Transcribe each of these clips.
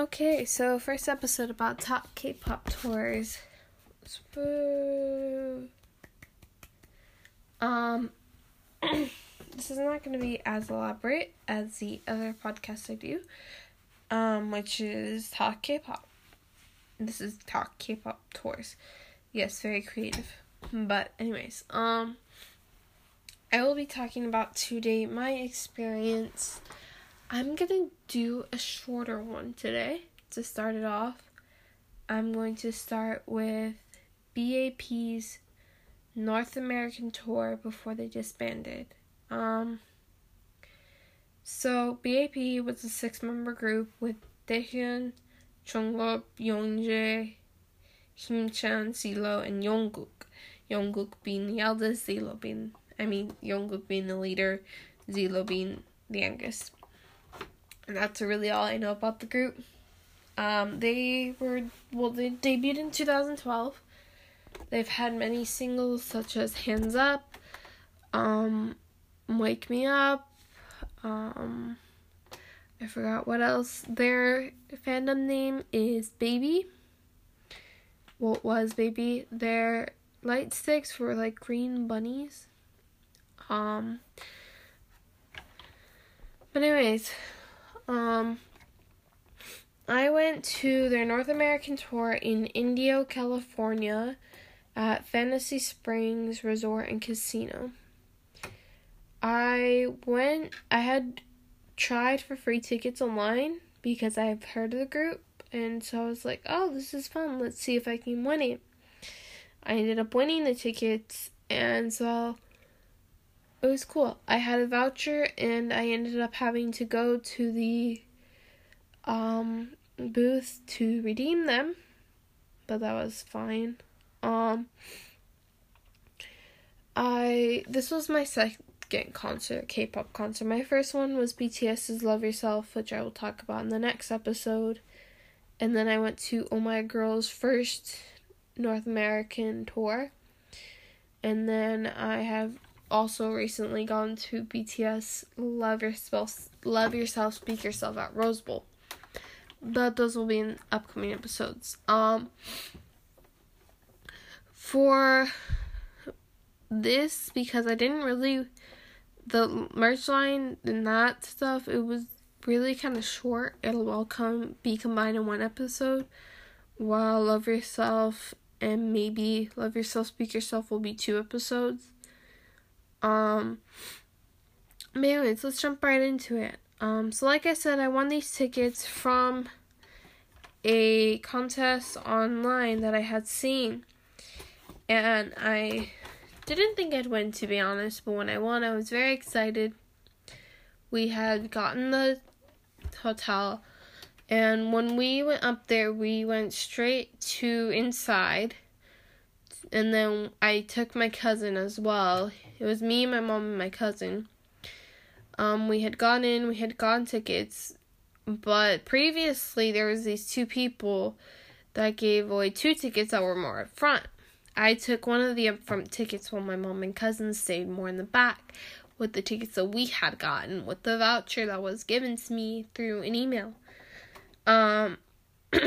Okay, so first episode about top K-pop tours. Um, this is not going to be as elaborate as the other podcast I do, um, which is talk K-pop. This is talk K-pop tours. Yes, very creative. But anyways, um, I will be talking about today my experience I'm gonna do a shorter one today to start it off. I'm going to start with BAP's North American tour before they disbanded. Um, so BAP was a six-member group with Daehyun, Jungkook, Youngjae, Himchan, Zelo, and Yongguk. Yongguk being the eldest, Zelo being, I mean, Yongguk being the leader, Zelo being the youngest. And that's really all I know about the group. Um, they were well, they debuted in 2012. They've had many singles such as "Hands Up," um, "Wake Me Up," um, I forgot what else. Their fandom name is Baby. What well, was Baby? Their light sticks were like green bunnies. Um. But anyways, um, I went to their North American tour in Indio, California at Fantasy Springs Resort and Casino. I went, I had tried for free tickets online because I've heard of the group, and so I was like, oh, this is fun, let's see if I can win it. I ended up winning the tickets, and so it was cool. I had a voucher and I ended up having to go to the um booth to redeem them, but that was fine. Um I this was my second concert, K-pop concert. My first one was BTS's Love Yourself, which I will talk about in the next episode. And then I went to Oh My Girl's first North American tour. And then I have also recently gone to BTS Love Yourself Love Yourself Speak Yourself at Rose Bowl. But those will be in upcoming episodes. Um for this because I didn't really the merch line and that stuff it was really kind of short. It'll all come be combined in one episode. While Love Yourself and maybe Love Yourself Speak Yourself will be two episodes. Um, but anyways, let's jump right into it. Um, so like I said, I won these tickets from a contest online that I had seen, and I didn't think I'd win to be honest. But when I won, I was very excited. We had gotten the hotel, and when we went up there, we went straight to inside and then I took my cousin as well. It was me, my mom, and my cousin. Um, we had gone in, we had gone tickets, but previously there was these two people that gave away two tickets that were more up front. I took one of the up front tickets while my mom and cousin stayed more in the back with the tickets that we had gotten with the voucher that was given to me through an email. Um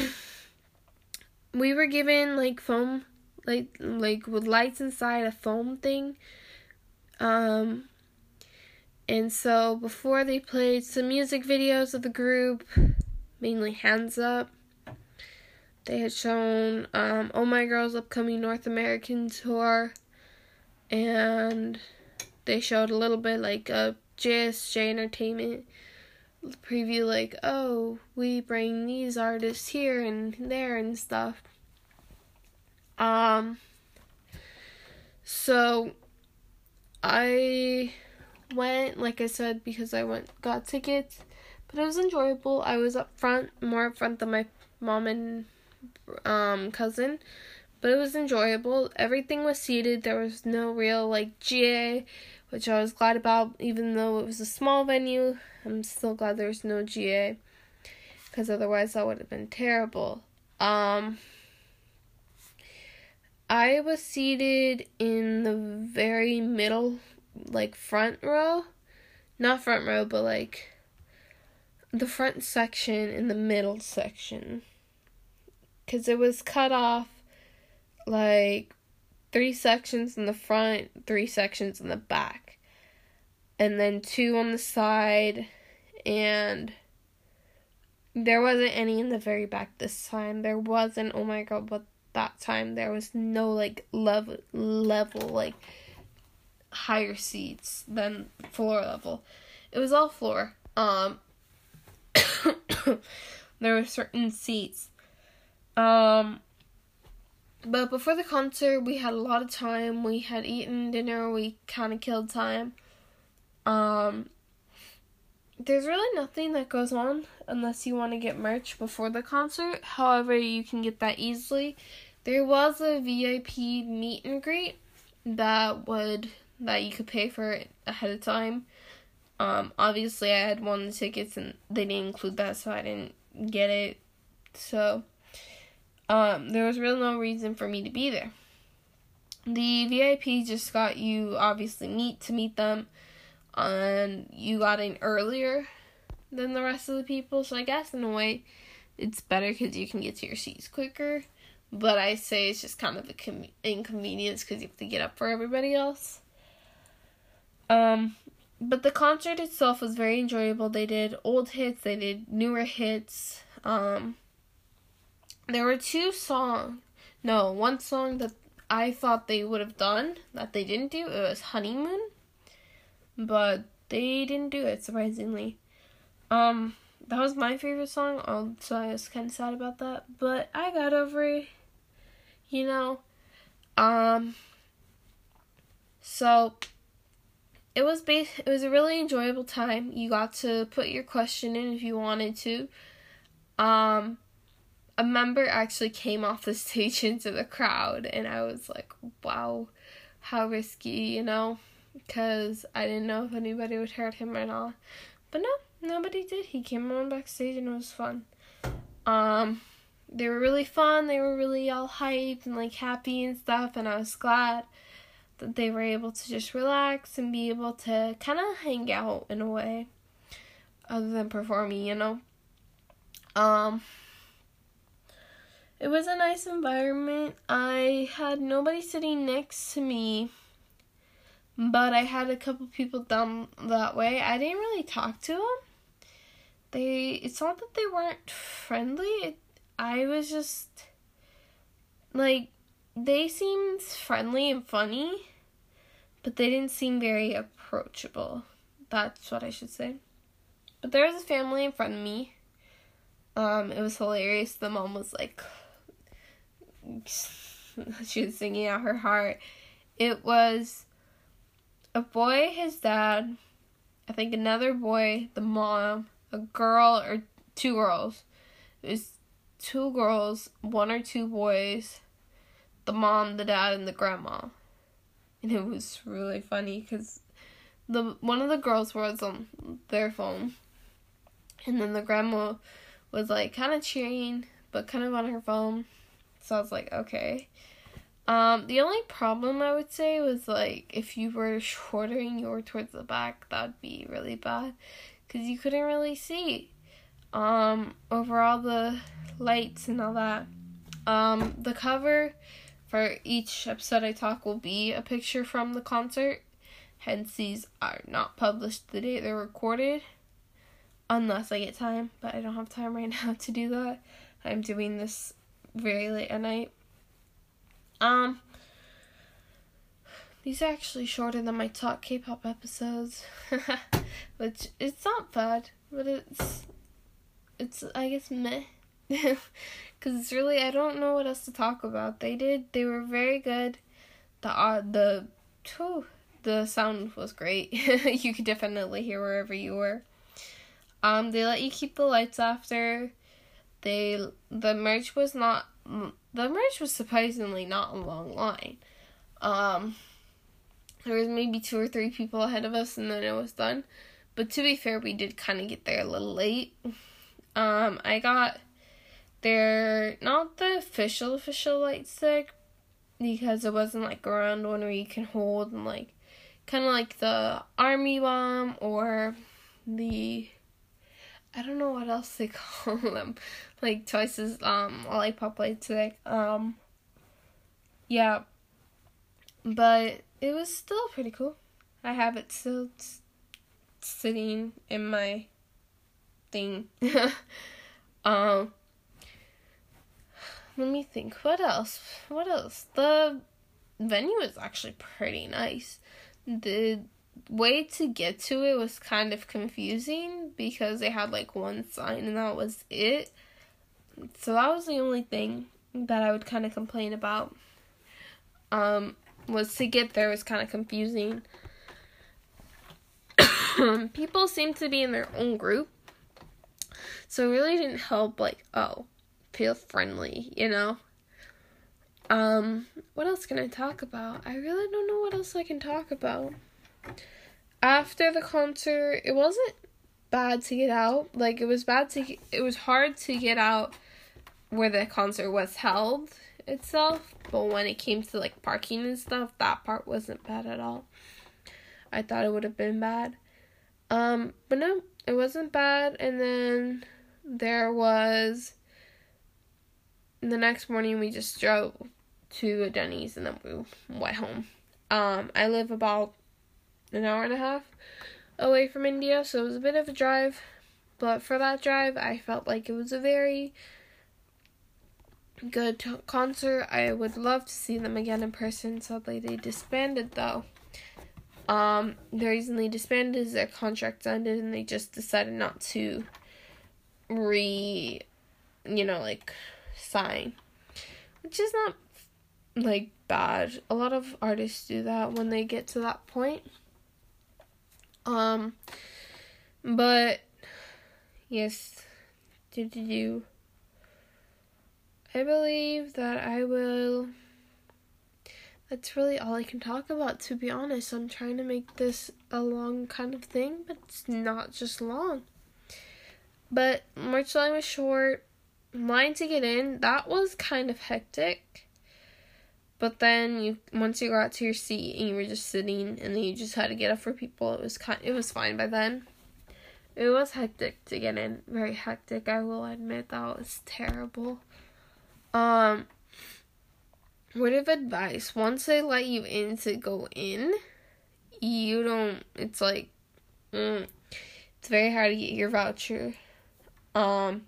we were given like foam like like with lights inside a foam thing. Um and so before they played some music videos of the group, mainly Hands Up, they had shown um, Oh My Girl's upcoming North American tour, and they showed a little bit like a JSJ Entertainment preview, like, oh, we bring these artists here and there and stuff. Um, so I went, like I said, because I went got tickets, but it was enjoyable. I was up front, more up front than my mom and um cousin, but it was enjoyable. Everything was seated. There was no real like GA, which I was glad about. Even though it was a small venue, I'm still glad there was no GA, because otherwise that would have been terrible. Um. I was seated in the very middle, like front row. Not front row, but like the front section and the middle section. Because it was cut off like three sections in the front, three sections in the back, and then two on the side, and there wasn't any in the very back this time. There wasn't, oh my god, but that time there was no like level level like higher seats than floor level. It was all floor. Um there were certain seats. Um but before the concert we had a lot of time. We had eaten dinner, we kinda killed time. Um there's really nothing that goes on unless you want to get merch before the concert. However, you can get that easily. There was a VIP meet and greet that would that you could pay for ahead of time. Um, obviously, I had one of the tickets and they didn't include that, so I didn't get it. So, um, there was really no reason for me to be there. The VIP just got you obviously meet to meet them, and you got in earlier than the rest of the people. So I guess in a way, it's better because you can get to your seats quicker. But I say it's just kind of an inconvenience because you have to get up for everybody else. Um, but the concert itself was very enjoyable. They did old hits, they did newer hits. Um, there were two songs. No, one song that I thought they would have done that they didn't do. It was Honeymoon, but they didn't do it surprisingly. Um, that was my favorite song, so I was kind of sad about that. But I got over it, you know. Um, so it was bas- it was a really enjoyable time. You got to put your question in if you wanted to. Um a member actually came off the stage into the crowd and I was like, "Wow, how risky, you know?" Cuz I didn't know if anybody would hurt him or not. But no, nobody did. He came on backstage and it was fun. Um they were really fun. They were really all hyped and like happy and stuff and I was glad that they were able to just relax and be able to kind of hang out in a way other than performing, you know. Um it was a nice environment. I had nobody sitting next to me, but I had a couple people down that way. I didn't really talk to them. They it's not that they weren't friendly. It, I was just like they seemed friendly and funny, but they didn't seem very approachable. That's what I should say. But there was a family in front of me. Um, it was hilarious. The mom was like, she was singing out her heart. It was a boy, his dad, I think another boy, the mom, a girl, or two girls. It was two girls, one or two boys, the mom, the dad, and the grandma. And it was really funny because the one of the girls was on their phone, and then the grandma was like kind of cheering, but kind of on her phone. So I was like, okay. Um, the only problem I would say was like if you were shorter and you were towards the back, that'd be really bad because you couldn't really see um over all the lights and all that. Um, the cover for each episode I talk will be a picture from the concert. Hence, these are not published the day they're recorded, unless I get time. But I don't have time right now to do that. I'm doing this very late at night. Um, these are actually shorter than my talk K-pop episodes, which it's not bad, but it's it's I guess meh. Cause it's really I don't know what else to talk about. They did they were very good. The uh, the whew, the sound was great. you could definitely hear wherever you were. Um, they let you keep the lights after. They the merch was not the merch was surprisingly not a long line. Um, there was maybe two or three people ahead of us, and then it was done. But to be fair, we did kind of get there a little late. Um, I got they're not the official official light stick because it wasn't like a round one where you can hold and like kind of like the army bomb or the I don't know what else they call them. Like Twice's um lollipop lipstick. Um yeah. But it was still pretty cool. I have it still sitting in my thing. um let me think. What else? What else? The venue is actually pretty nice. The way to get to it was kind of confusing because they had like one sign and that was it. So that was the only thing that I would kind of complain about. Um, was to get there was kind of confusing. People seem to be in their own group, so it really didn't help. Like, oh, feel friendly, you know. Um, what else can I talk about? I really don't know what else I can talk about. After the concert, it wasn't bad to get out. Like it was bad to get, it was hard to get out where the concert was held itself, but when it came to like parking and stuff, that part wasn't bad at all. I thought it would have been bad. Um, but no, it wasn't bad and then there was the next morning we just drove to a Denny's and then we went home. Um, I live about an hour and a half away from Indio, so it was a bit of a drive. But for that drive, I felt like it was a very good concert. I would love to see them again in person. Sadly, they disbanded though. Um, the reason they disbanded is their contracts ended and they just decided not to re, you know, like sign, which is not like bad. A lot of artists do that when they get to that point. Um, but yes, do do do I believe that I will. That's really all I can talk about, to be honest. I'm trying to make this a long kind of thing, but it's not just long. But March line was short. Line to get in, that was kind of hectic. But then you once you got to your seat and you were just sitting and then you just had to get up for people, it was kind it was fine by then. It was hectic to get in, very hectic. I will admit that was terrible. Um, word of advice: once they let you in to go in, you don't. It's like, mm, it's very hard to get your voucher. Um,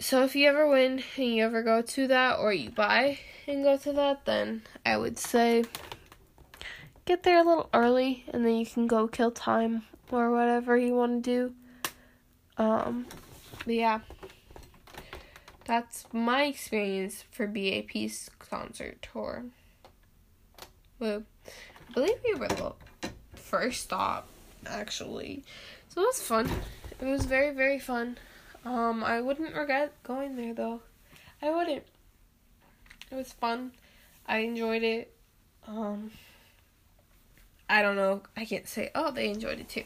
so if you ever win and you ever go to that or you buy and go to that, then I would say get there a little early and then you can go kill time or whatever you want to do. Um, but yeah, that's my experience for BAP's concert tour. Well, I believe we were the first stop actually, so it was fun. It was very very fun. Um, I wouldn't regret going there though. I wouldn't. It was fun. I enjoyed it. Um, I don't know. I can't say, oh, they enjoyed it too.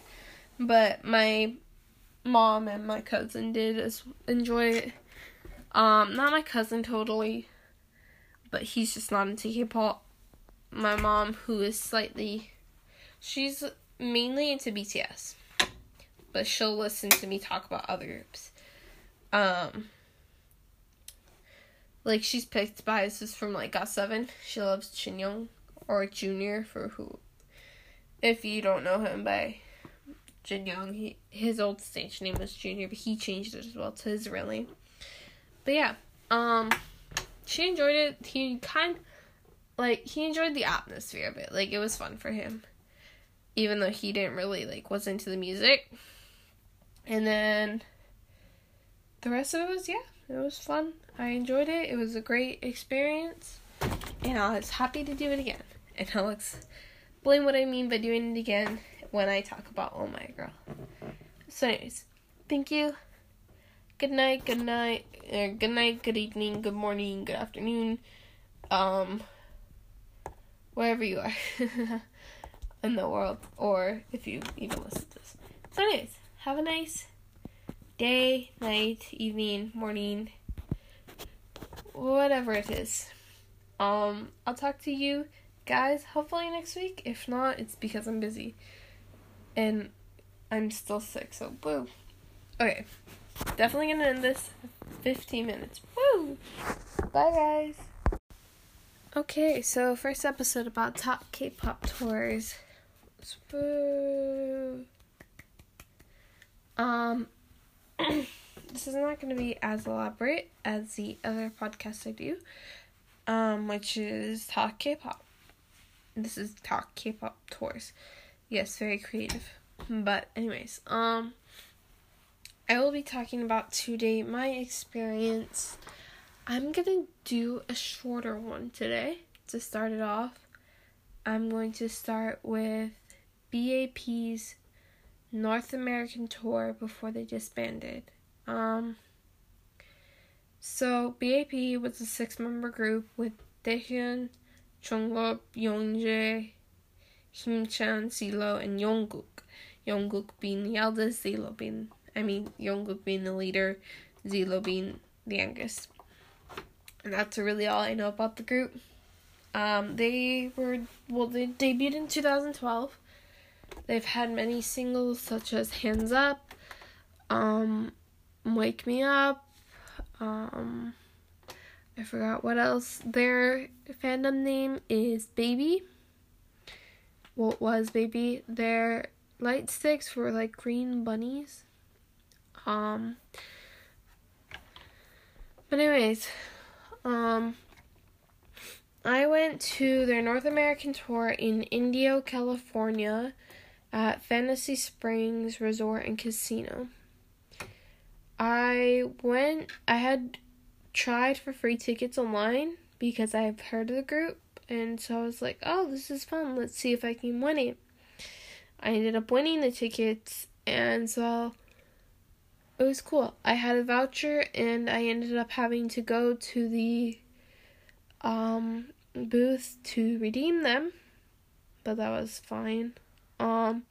But my mom and my cousin did as enjoy it. Um, not my cousin totally, but he's just not into hip hop. My mom, who is slightly, she's mainly into BTS, but she'll listen to me talk about other groups. Um, like she's picked biases from like GOT7. She loves Jin Young or Junior for who. If you don't know him by Jin Young, he his old stage name was Junior, but he changed it as well to his real name. But yeah, um, she enjoyed it. He kind like he enjoyed the atmosphere of it. Like it was fun for him, even though he didn't really like was into the music. And then the rest of it was yeah, it was fun. I enjoyed it. It was a great experience, and I was happy to do it again. And I'll explain what I mean by doing it again when I talk about Oh My Girl. So, anyways, thank you. Good night. Good night. Uh, good night. Good evening. Good morning. Good afternoon. Um, wherever you are in the world, or if you even listen to this. So, anyways, have a nice day, night, evening, morning, whatever it is. Um, I'll talk to you guys hopefully next week. If not, it's because I'm busy. And I'm still sick, so boo. Okay, definitely gonna end this 15 minutes. Woo! Bye, guys. Okay, so first episode about top K-pop tours. Boo. Um, this is not going to be as elaborate as the other podcast I do, um, which is Talk K-pop. This is Talk K-pop tours. Yes, very creative. But anyways, um, I will be talking about today my experience. I'm gonna do a shorter one today to start it off. I'm going to start with BAP's North American tour before they disbanded. Um, so BAP was a six-member group with Daehyun, Jungkook, Youngjae, Himchan, Zelo, and Yongguk. Yongguk being the eldest, Zelo being, I mean, Yongguk being the leader, Zelo being the youngest. And that's really all I know about the group. Um, they were, well, they debuted in 2012. They've had many singles such as Hands Up, um, Wake Me Up, um, I forgot what else. Their fandom name is Baby. Well, was Baby. Their light sticks were like green bunnies. Um, but anyways, um, I went to their North American tour in Indio, California at Fantasy Springs Resort and Casino. I went, I had tried for free tickets online because I've heard of the group, and so I was like, oh, this is fun, let's see if I can win it. I ended up winning the tickets, and so it was cool. I had a voucher, and I ended up having to go to the um, booth to redeem them, but that was fine. Um,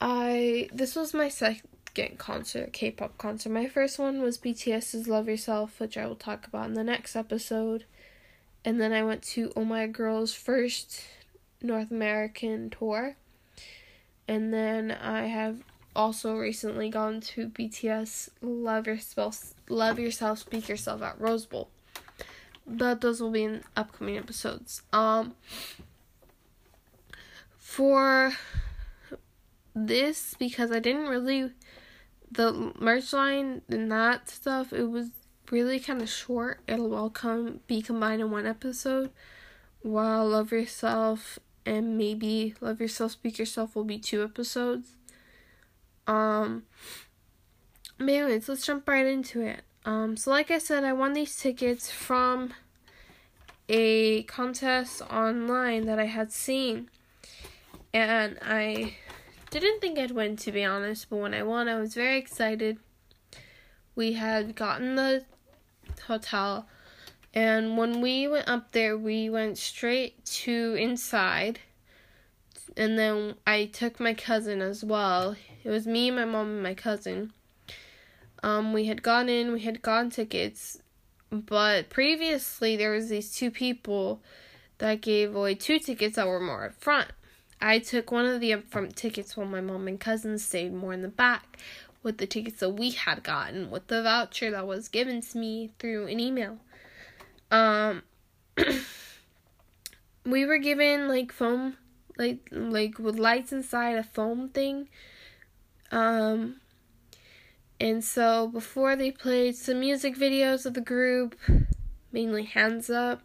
I this was my second concert, K-pop concert. My first one was BTS's "Love Yourself," which I will talk about in the next episode, and then I went to Oh My Girl's first North American tour, and then I have also recently gone to BTS "Love Yourself," "Love Yourself," "Speak Yourself" at Rose Bowl but those will be in upcoming episodes. Um, for this, because I didn't really, the merch line and that stuff, it was really kind of short. It'll all come be combined in one episode, while Love Yourself and maybe Love Yourself, Speak Yourself will be two episodes. Um, but anyways, let's jump right into it. Um, so like I said, I won these tickets from a contest online that I had seen. And I didn't think I'd win to be honest, but when I won, I was very excited. We had gotten the hotel, and when we went up there, we went straight to inside. And then I took my cousin as well. It was me, my mom, and my cousin. Um, we had gone in, we had gotten tickets, but previously there was these two people that gave away two tickets that were more up front. I took one of the upfront tickets while my mom and cousin stayed more in the back with the tickets that we had gotten with the voucher that was given to me through an email. Um we were given like foam like like with lights inside a foam thing. Um and so before they played some music videos of the group, mainly Hands Up,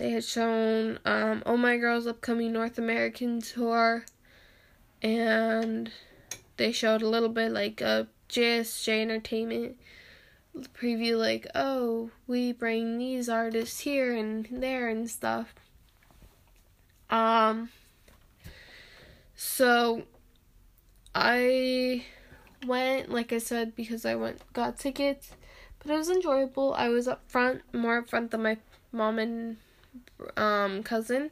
they had shown um, Oh My Girl's upcoming North American tour, and they showed a little bit like a JSJ Entertainment preview, like, oh, we bring these artists here and there and stuff. Um, so I went, like I said, because I went got tickets, but it was enjoyable. I was up front, more up front than my mom and um cousin,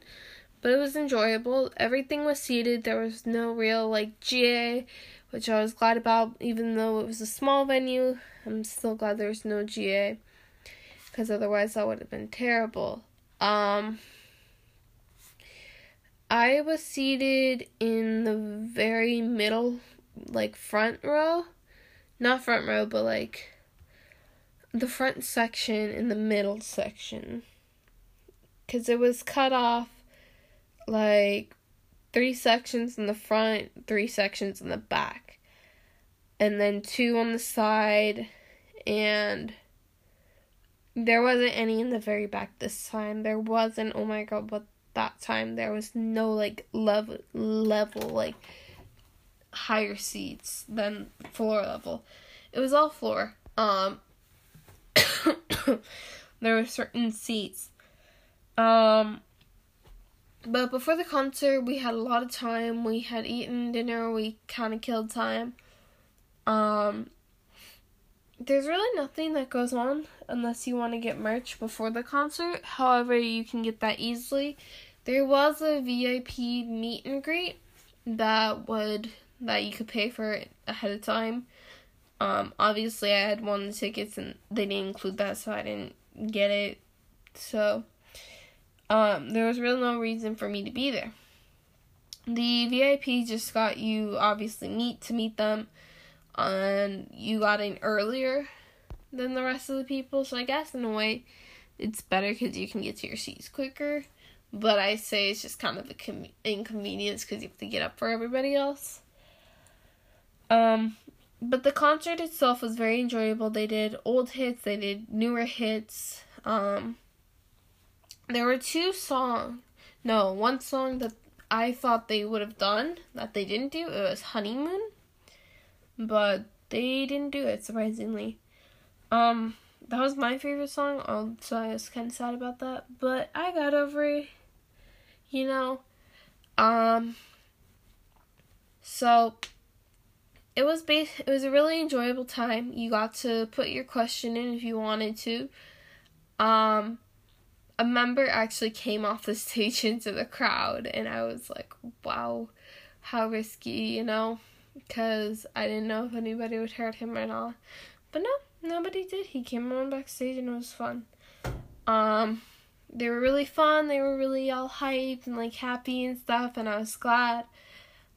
but it was enjoyable. Everything was seated. There was no real like GA, which I was glad about. Even though it was a small venue, I'm still glad there was no GA, because otherwise that would have been terrible. Um. I was seated in the very middle, like front row. Not front row, but like the front section in the middle section. Because it was cut off like three sections in the front, three sections in the back, and then two on the side, and there wasn't any in the very back this time. There wasn't, oh my god, but that time there was no like level level like higher seats than floor level. It was all floor. Um there were certain seats. Um but before the concert, we had a lot of time. We had eaten dinner. We kind of killed time. Um, there's really nothing that goes on unless you want to get merch before the concert. However, you can get that easily. There was a VIP meet and greet that would that you could pay for ahead of time. Um, obviously, I had won the tickets and they didn't include that, so I didn't get it. So um, there was really no reason for me to be there. The VIP just got you obviously meet to meet them, and you got in earlier than the rest of the people. So I guess in a way, it's better because you can get to your seats quicker. But I say it's just kind of an inconvenience because you have to get up for everybody else. Um, but the concert itself was very enjoyable. They did old hits, they did newer hits. Um, there were two songs. No, one song that I thought they would have done that they didn't do. It was Honeymoon, but they didn't do it surprisingly. Um, that was my favorite song, so I was kind of sad about that. But I got over it, you know. Um, so it was bas- It was a really enjoyable time. You got to put your question in if you wanted to. Um, a member actually came off the stage into the crowd, and I was like, wow, how risky, you know? Because I didn't know if anybody would hurt him or not. But no, nobody did. He came on backstage and it was fun. Um, they were really fun. They were really all hyped and like happy and stuff, and I was glad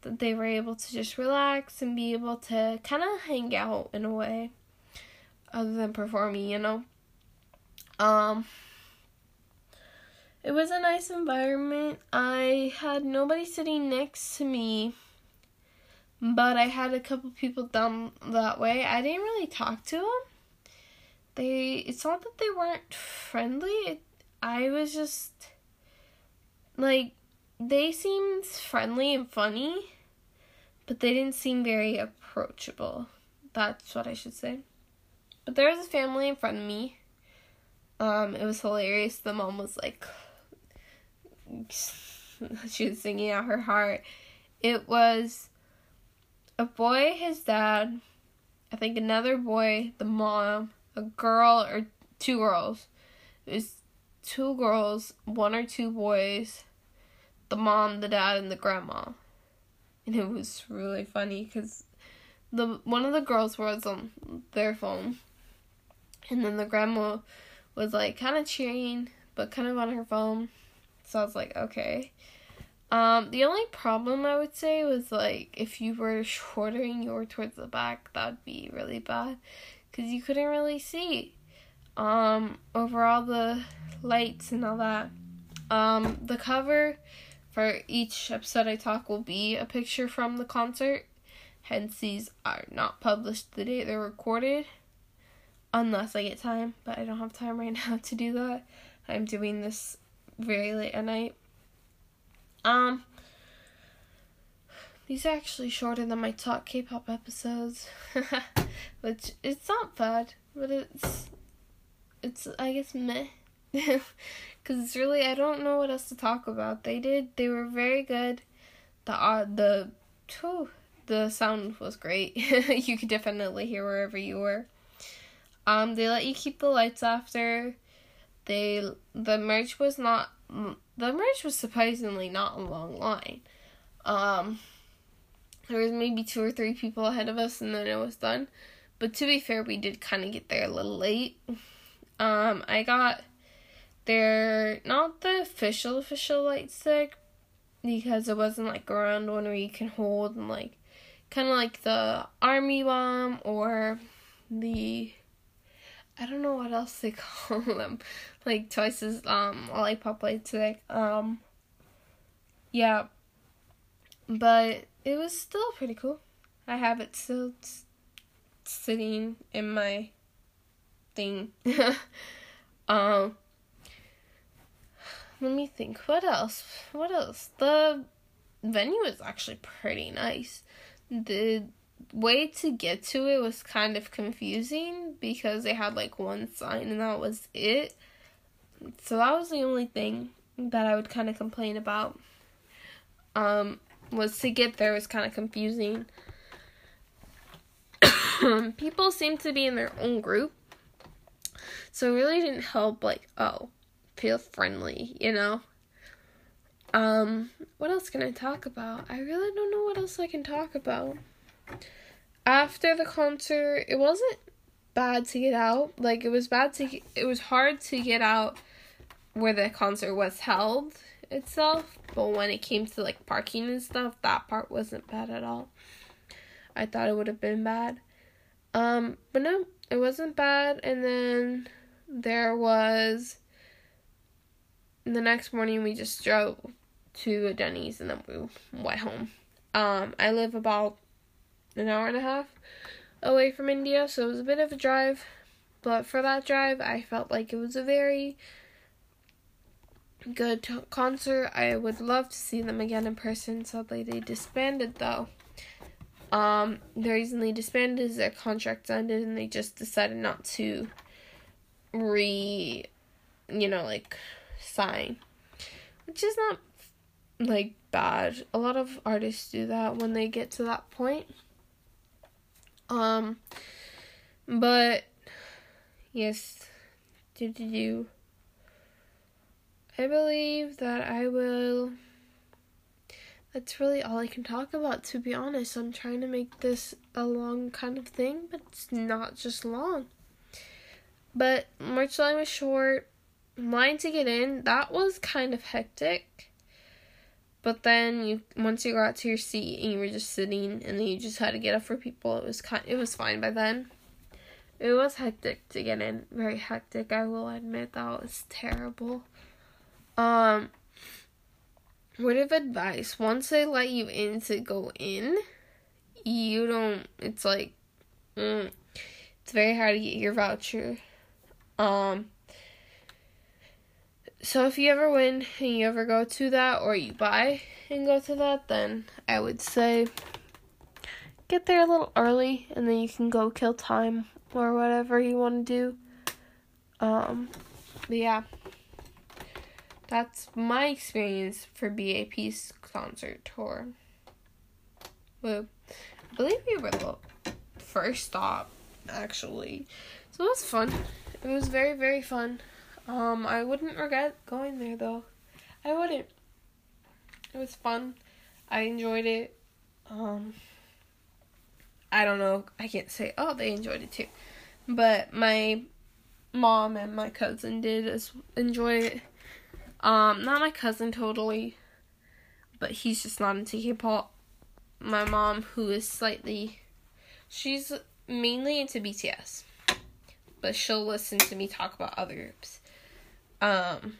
that they were able to just relax and be able to kind of hang out in a way other than performing, you know. Um, it was a nice environment. I had nobody sitting next to me, but I had a couple people down that way. I didn't really talk to them. They it's not that they weren't friendly. It, I was just like they seemed friendly and funny, but they didn't seem very approachable. That's what I should say. But there was a family in front of me. Um, it was hilarious. The mom was like she was singing out her heart. It was a boy, his dad, I think another boy, the mom, a girl or two girls. It was two girls, one or two boys, the mom, the dad, and the grandma. And it was really funny because the one of the girls was on their phone, and then the grandma was like kind of cheering, but kind of on her phone. So I was like, okay. Um, the only problem I would say was like if you were shorter and you were towards the back, that'd be really bad because you couldn't really see um, over all the lights and all that. Um, the cover for each episode I talk will be a picture from the concert. Hence, these are not published the day they're recorded, unless I get time. But I don't have time right now to do that. I'm doing this very late at night. Um, these are actually shorter than my talk K-pop episodes, which it's not bad, but it's it's I guess meh, because it's really I don't know what else to talk about. They did they were very good. The uh, the whew, the sound was great. you could definitely hear wherever you were. Um, they let you keep the lights after they the merch was not the merch was surprisingly not a long line. Um, there was maybe two or three people ahead of us, and then it was done. But to be fair, we did kind of get there a little late. Um, I got their not the official official light stick, because it wasn't like a round one where you can hold and like kind of like the army bomb or the I don't know what else they call them, like choices um lollipop lights like um yeah, but it was still pretty cool. I have it still sitting in my thing. um let me think. What else? What else? The venue is actually pretty nice. The way to get to it was kind of confusing because they had like one sign and that was it. So that was the only thing that I would kind of complain about. Um, was to get there was kind of confusing. People seemed to be in their own group, so it really didn't help. Like, oh, feel friendly, you know? Um, what else can I talk about? I really don't know what else I can talk about. After the concert, it wasn't bad to get out. Like it was bad to it was hard to get out where the concert was held itself, but when it came to like parking and stuff, that part wasn't bad at all. I thought it would have been bad. Um, but no, it wasn't bad and then there was the next morning we just drove to Denny's and then we went home. Um, I live about an hour and a half away from Indio, so it was a bit of a drive. But for that drive, I felt like it was a very good concert. I would love to see them again in person. Sadly, they disbanded though. Um, the reason they disbanded is their contracts ended and they just decided not to re, you know, like sign, which is not like bad. A lot of artists do that when they get to that point. Um, but yes, did you? I believe that I will. That's really all I can talk about, to be honest. I'm trying to make this a long kind of thing, but it's not just long. But March line was short line to get in, that was kind of hectic. But then you once you got to your seat and you were just sitting and then you just had to get up for people, it was kind it was fine by then. It was hectic to get in, very hectic, I will admit that was terrible. Um word of advice, once they let you in to go in, you don't it's like mm, it's very hard to get your voucher. Um so if you ever win and you ever go to that or you buy and go to that, then I would say get there a little early and then you can go kill time or whatever you want to do. Um, but yeah, that's my experience for BAP's concert tour. Well, I believe we were the first stop actually, so it was fun. It was very very fun. Um, I wouldn't regret going there though. I wouldn't. It was fun. I enjoyed it. Um, I don't know. I can't say, oh, they enjoyed it too. But my mom and my cousin did enjoy it. Um, not my cousin totally, but he's just not into hip hop. My mom, who is slightly, she's mainly into BTS, but she'll listen to me talk about other groups. Um,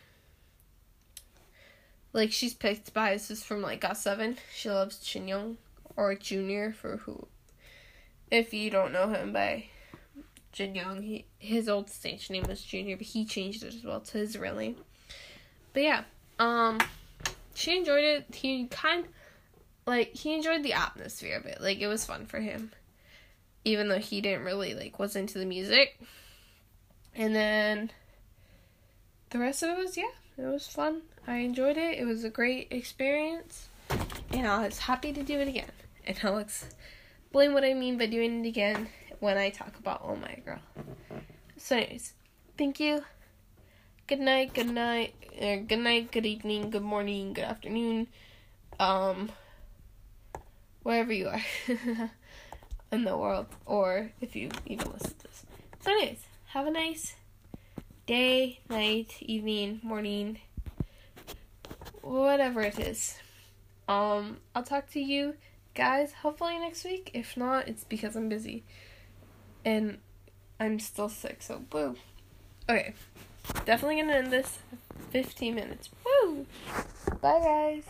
like she's picked biases from like GOT7. She loves Jin or Junior for who. If you don't know him by Jin Young, he his old stage name was Junior, but he changed it as well to his real name. But yeah, um, she enjoyed it. He kind like he enjoyed the atmosphere of it. Like it was fun for him, even though he didn't really like was into the music. And then the rest of it was yeah, it was fun. I enjoyed it. It was a great experience, and I was happy to do it again. And I'll explain what I mean by doing it again when I talk about Oh My Girl. So, anyways, thank you. Good night. Good night. Uh, good night. Good evening. Good morning. Good afternoon. Um, wherever you are in the world, or if you even listen to this. So, anyways, have a nice day, night, evening, morning, whatever it is. Um, I'll talk to you guys hopefully next week. If not, it's because I'm busy. And I'm still sick, so boo. Okay. Definitely gonna end this 15 minutes. Woo! Bye guys.